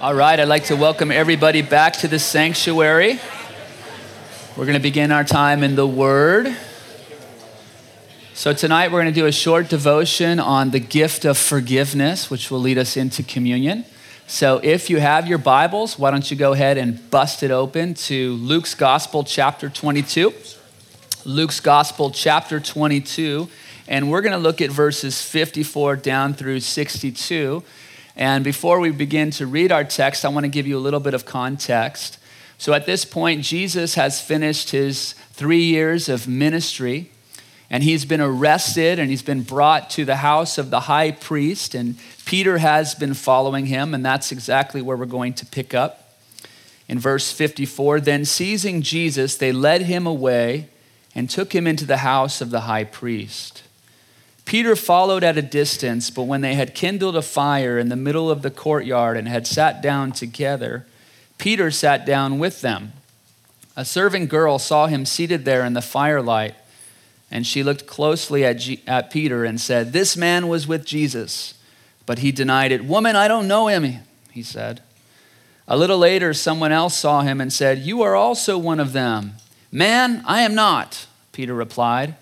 All right, I'd like to welcome everybody back to the sanctuary. We're going to begin our time in the Word. So, tonight we're going to do a short devotion on the gift of forgiveness, which will lead us into communion. So, if you have your Bibles, why don't you go ahead and bust it open to Luke's Gospel, chapter 22. Luke's Gospel, chapter 22. And we're going to look at verses 54 down through 62. And before we begin to read our text, I want to give you a little bit of context. So at this point, Jesus has finished his three years of ministry, and he's been arrested and he's been brought to the house of the high priest. And Peter has been following him, and that's exactly where we're going to pick up. In verse 54, then seizing Jesus, they led him away and took him into the house of the high priest. Peter followed at a distance, but when they had kindled a fire in the middle of the courtyard and had sat down together, Peter sat down with them. A serving girl saw him seated there in the firelight, and she looked closely at, G- at Peter and said, This man was with Jesus. But he denied it. Woman, I don't know him, he said. A little later, someone else saw him and said, You are also one of them. Man, I am not, Peter replied.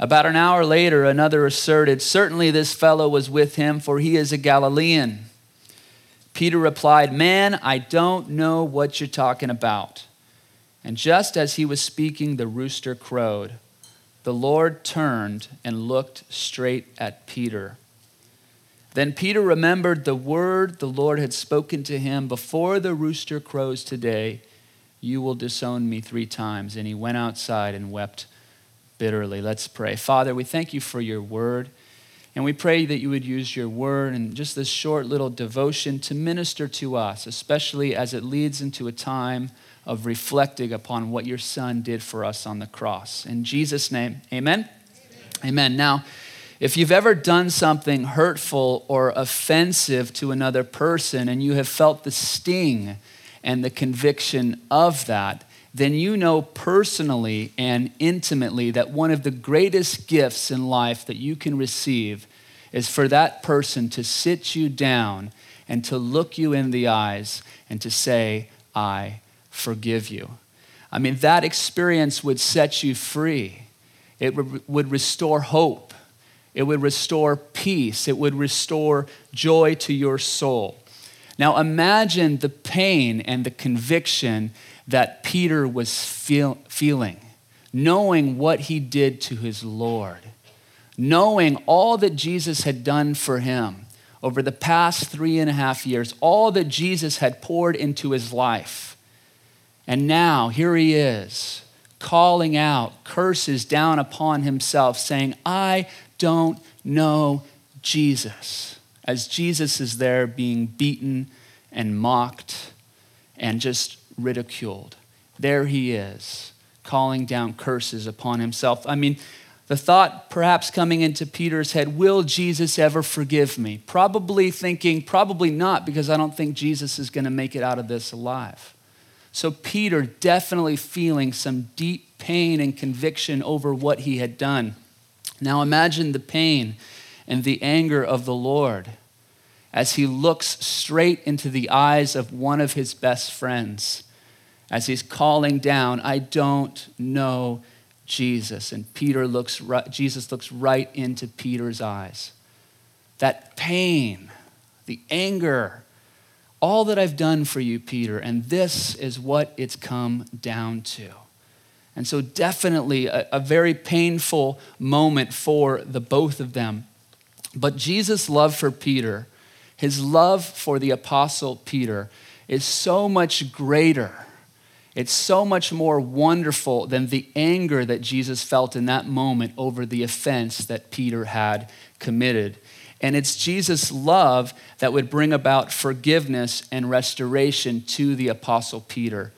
About an hour later, another asserted, Certainly this fellow was with him, for he is a Galilean. Peter replied, Man, I don't know what you're talking about. And just as he was speaking, the rooster crowed. The Lord turned and looked straight at Peter. Then Peter remembered the word the Lord had spoken to him before the rooster crows today, You will disown me three times. And he went outside and wept bitterly. Let's pray. Father, we thank you for your word. And we pray that you would use your word and just this short little devotion to minister to us, especially as it leads into a time of reflecting upon what your son did for us on the cross. In Jesus' name, amen. Amen. amen. Now, if you've ever done something hurtful or offensive to another person and you have felt the sting and the conviction of that, then you know personally and intimately that one of the greatest gifts in life that you can receive is for that person to sit you down and to look you in the eyes and to say, I forgive you. I mean, that experience would set you free. It would restore hope. It would restore peace. It would restore joy to your soul. Now, imagine the pain and the conviction that Peter was feel, feeling, knowing what he did to his Lord, knowing all that Jesus had done for him over the past three and a half years, all that Jesus had poured into his life. And now, here he is, calling out curses down upon himself, saying, I don't know Jesus. As Jesus is there being beaten and mocked and just ridiculed. There he is, calling down curses upon himself. I mean, the thought perhaps coming into Peter's head, will Jesus ever forgive me? Probably thinking, probably not, because I don't think Jesus is going to make it out of this alive. So, Peter definitely feeling some deep pain and conviction over what he had done. Now, imagine the pain and the anger of the Lord as he looks straight into the eyes of one of his best friends as he's calling down, I don't know Jesus. And Peter looks right, Jesus looks right into Peter's eyes. That pain, the anger, all that I've done for you, Peter, and this is what it's come down to. And so, definitely a, a very painful moment for the both of them. But Jesus' love for Peter, his love for the apostle Peter, is so much greater it's so much more wonderful than the anger that Jesus felt in that moment over the offense that Peter had committed. And it's Jesus' love that would bring about forgiveness and restoration to the Apostle Peter.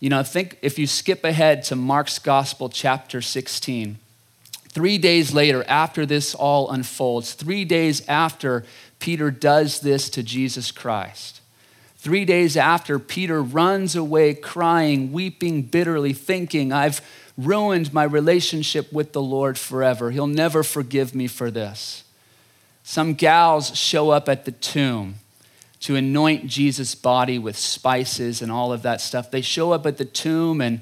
You know, think if you skip ahead to Mark's Gospel, chapter 16, three days later, after this all unfolds, three days after Peter does this to Jesus Christ, Three days after, Peter runs away crying, weeping bitterly, thinking, I've ruined my relationship with the Lord forever. He'll never forgive me for this. Some gals show up at the tomb. to anoint Jesus' body with spices and all of that stuff. They show up at the tomb and,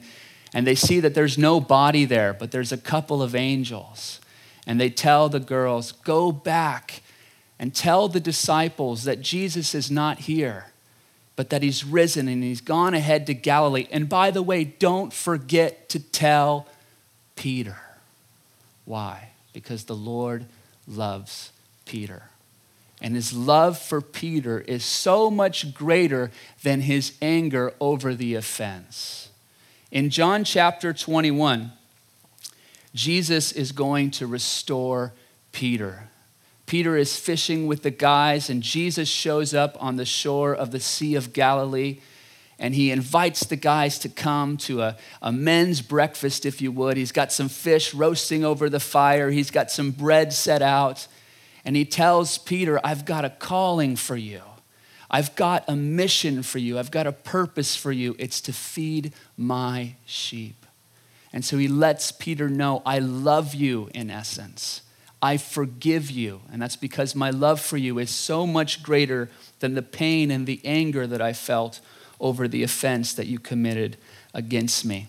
and they see that there's no body there, but there's a couple of angels. And they tell the girls, Go back and tell the disciples that Jesus is not here, but that he's risen and he's gone ahead to Galilee. And by the way, don't forget to tell Peter. Why? Because the Lord loves Peter. And his love for Peter is so much greater than his anger over the offense. In John chapter 21, Jesus is going to restore Peter. Peter is fishing with the guys, and Jesus shows up on the shore of the Sea of Galilee. And he invites the guys to come to a, a men's breakfast, if you would. He's got some fish roasting over the fire, he's got some bread set out. And he tells Peter, I've got a calling for you. I've got a mission for you. I've got a purpose for you. It's to feed my sheep. And so he lets Peter know, I love you in essence. I forgive you. And that's because my love for you is so much greater than the pain and the anger that I felt over the offense that you committed against me.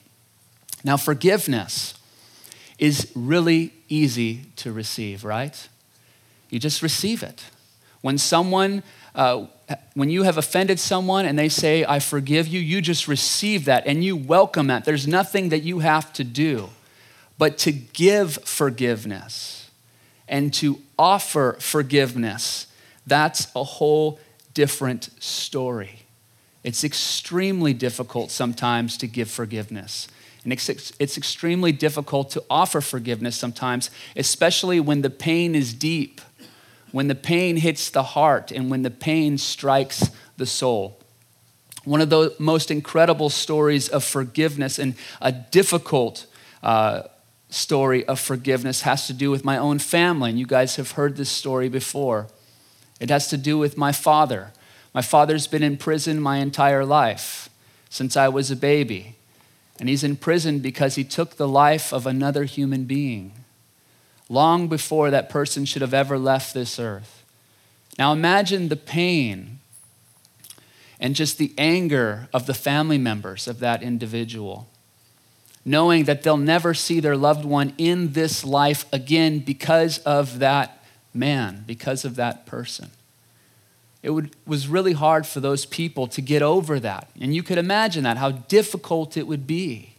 Now, forgiveness is really easy to receive, right? You just receive it. When someone, uh, when you have offended someone and they say, I forgive you, you just receive that and you welcome that. There's nothing that you have to do. But to give forgiveness and to offer forgiveness, that's a whole different story. It's extremely difficult sometimes to give forgiveness. And it's, it's extremely difficult to offer forgiveness sometimes, especially when the pain is deep when the pain hits the heart and when the pain strikes the soul. One of the most incredible stories of forgiveness and a difficult uh, story of forgiveness has to do with my own family. And you guys have heard this story before. It has to do with my father. My father's been in prison my entire life since I was a baby. And he's in prison because he took the life of another human being long before that person should have ever left this earth. Now imagine the pain and just the anger of the family members of that individual, knowing that they'll never see their loved one in this life again because of that man, because of that person. It would, was really hard for those people to get over that. And you could imagine that, how difficult it would be,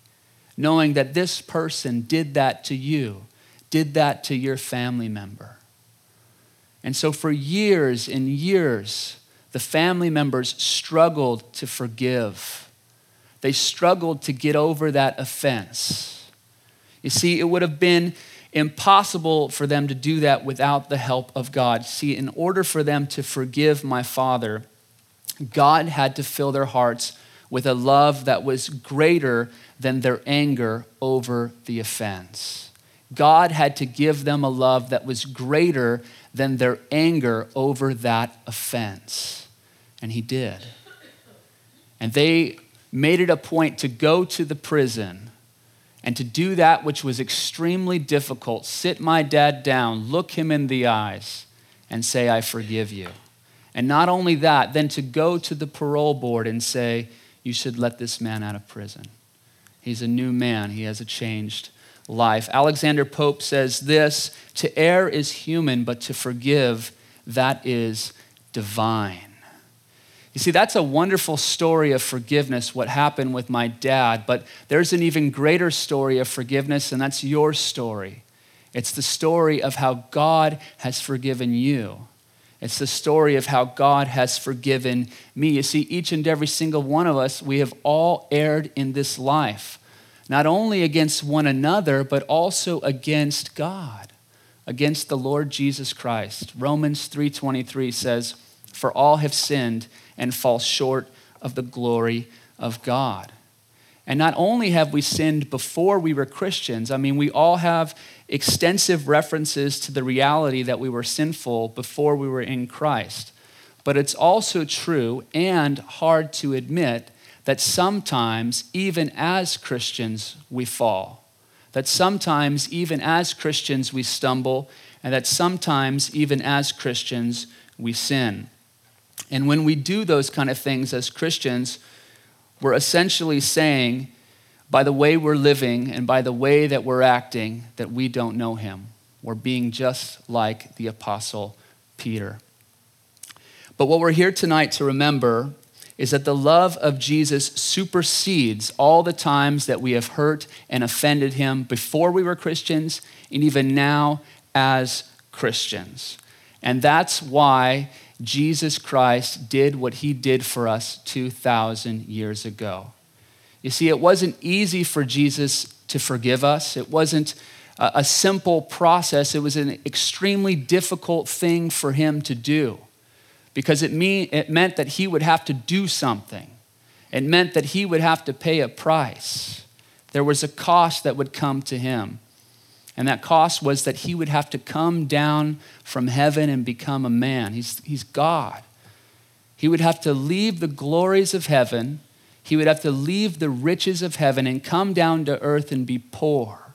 knowing that this person did that to you did that to your family member. And so, for years and years, the family members struggled to forgive. They struggled to get over that offense. You see, it would have been impossible for them to do that without the help of God. See, in order for them to forgive my father, God had to fill their hearts with a love that was greater than their anger over the offense. God had to give them a love that was greater than their anger over that offense. And He did. And they made it a point to go to the prison and to do that which was extremely difficult sit my dad down, look him in the eyes, and say, I forgive you. And not only that, then to go to the parole board and say, You should let this man out of prison. He's a new man, he has a changed life. Alexander Pope says this To err is human, but to forgive, that is divine. You see, that's a wonderful story of forgiveness, what happened with my dad, but there's an even greater story of forgiveness, and that's your story. It's the story of how God has forgiven you. It's the story of how God has forgiven me. You see, each and every single one of us, we have all erred in this life not only against one another, but also against God, against the Lord Jesus Christ. Romans 3:23 says, "For all have sinned and fall short of the glory of God." And not only have we sinned before we were Christians, I mean, we all have extensive references to the reality that we were sinful before we were in Christ. But it's also true and hard to admit that sometimes, even as Christians, we fall. That sometimes, even as Christians, we stumble, and that sometimes, even as Christians, we sin. And when we do those kind of things as Christians, we're essentially saying, by the way we're living and by the way that we're acting, that we don't know him. We're being just like the Apostle Peter. But what we're here tonight to remember is that the love of Jesus supersedes all the times that we have hurt and offended him before we were Christians and even now as Christians. And that's why Jesus Christ did what he did for us 2,000 years ago. You see, it wasn't easy for Jesus to forgive us. It wasn't a simple process. It was an extremely difficult thing for him to do because it, mean, it meant that he would have to do something. It meant that he would have to pay a price. There was a cost that would come to him. And that cost was that he would have to come down from heaven and become a man. He's, he's God. He would have to leave the glories of heaven, he would have to leave the riches of heaven and come down to earth and be poor.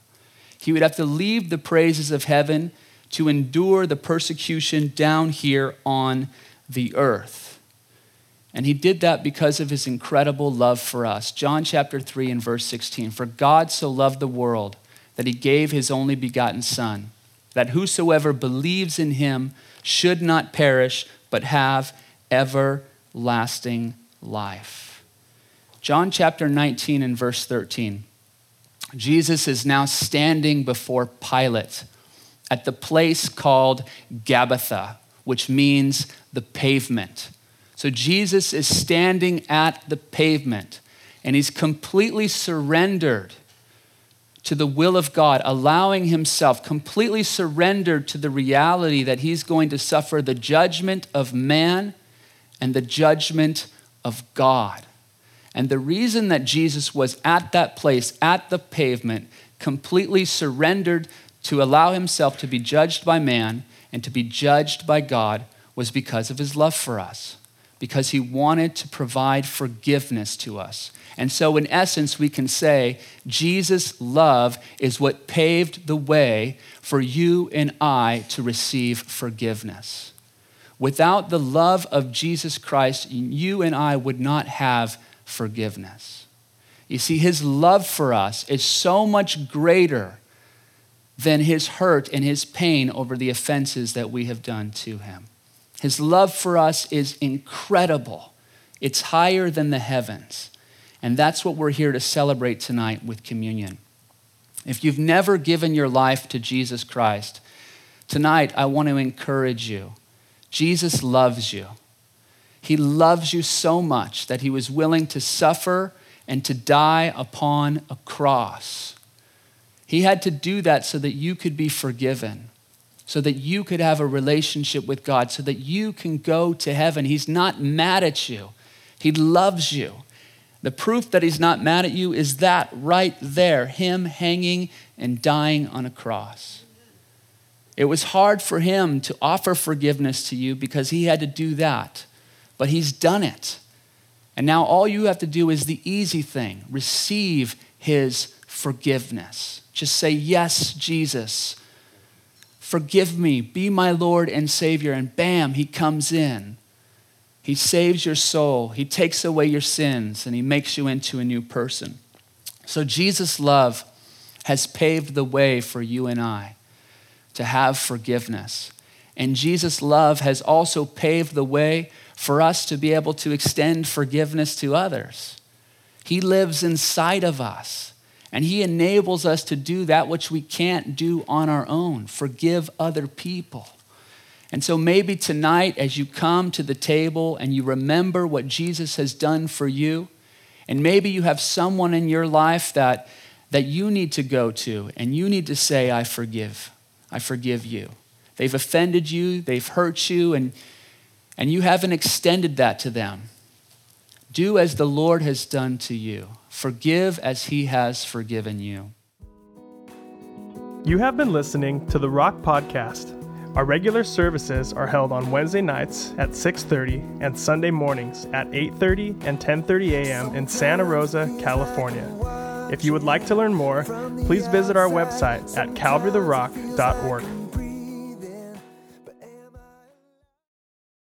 He would have to leave the praises of heaven to endure the persecution down here on the earth. And he did that because of his incredible love for us. John chapter 3 and verse 16 For God so loved the world that he gave his only begotten Son, that whosoever believes in him should not perish, but have everlasting life. John chapter 19 and verse 13. Jesus is now standing before Pilate at the place called Gabbatha, which means the pavement. So Jesus is standing at the pavement and he's completely surrendered to the will of God, allowing himself completely surrendered to the reality that he's going to suffer the judgment of man and the judgment of God. And the reason that Jesus was at that place, at the pavement, completely surrendered to allow himself to be judged by man and to be judged by God was because of his love for us, because he wanted to provide forgiveness to us. And so, in essence, we can say Jesus' love is what paved the way for you and I to receive forgiveness. Without the love of Jesus Christ, you and I would not have forgiveness. You see, his love for us is so much greater than his hurt and his pain over the offenses that we have done to him. His love for us is incredible, it's higher than the heavens. And that's what we're here to celebrate tonight with communion. If you've never given your life to Jesus Christ, tonight I want to encourage you. Jesus loves you. He loves you so much that he was willing to suffer and to die upon a cross. He had to do that so that you could be forgiven, so that you could have a relationship with God, so that you can go to heaven. He's not mad at you, He loves you. The proof that he's not mad at you is that right there, him hanging and dying on a cross. It was hard for him to offer forgiveness to you because he had to do that, but he's done it. And now all you have to do is the easy thing receive his forgiveness. Just say, Yes, Jesus, forgive me, be my Lord and Savior. And bam, he comes in. He saves your soul, He takes away your sins, and He makes you into a new person. So, Jesus' love has paved the way for you and I to have forgiveness. And Jesus' love has also paved the way for us to be able to extend forgiveness to others. He lives inside of us, and He enables us to do that which we can't do on our own forgive other people. And so maybe tonight, as you come to the table and you remember what Jesus has done for you, and maybe you have someone in your life that, that you need to go to and you need to say, I forgive. I forgive you. They've offended you, they've hurt you, and, and you haven't extended that to them. Do as the Lord has done to you. Forgive as he has forgiven you. You have been listening to the Rock Podcast. Our regular services are held on Wednesday nights at 6:30 and Sunday mornings at 8:30 and 10:30 a.m. in Santa Rosa, California. If you would like to learn more, please visit our website at calvarytherock.org.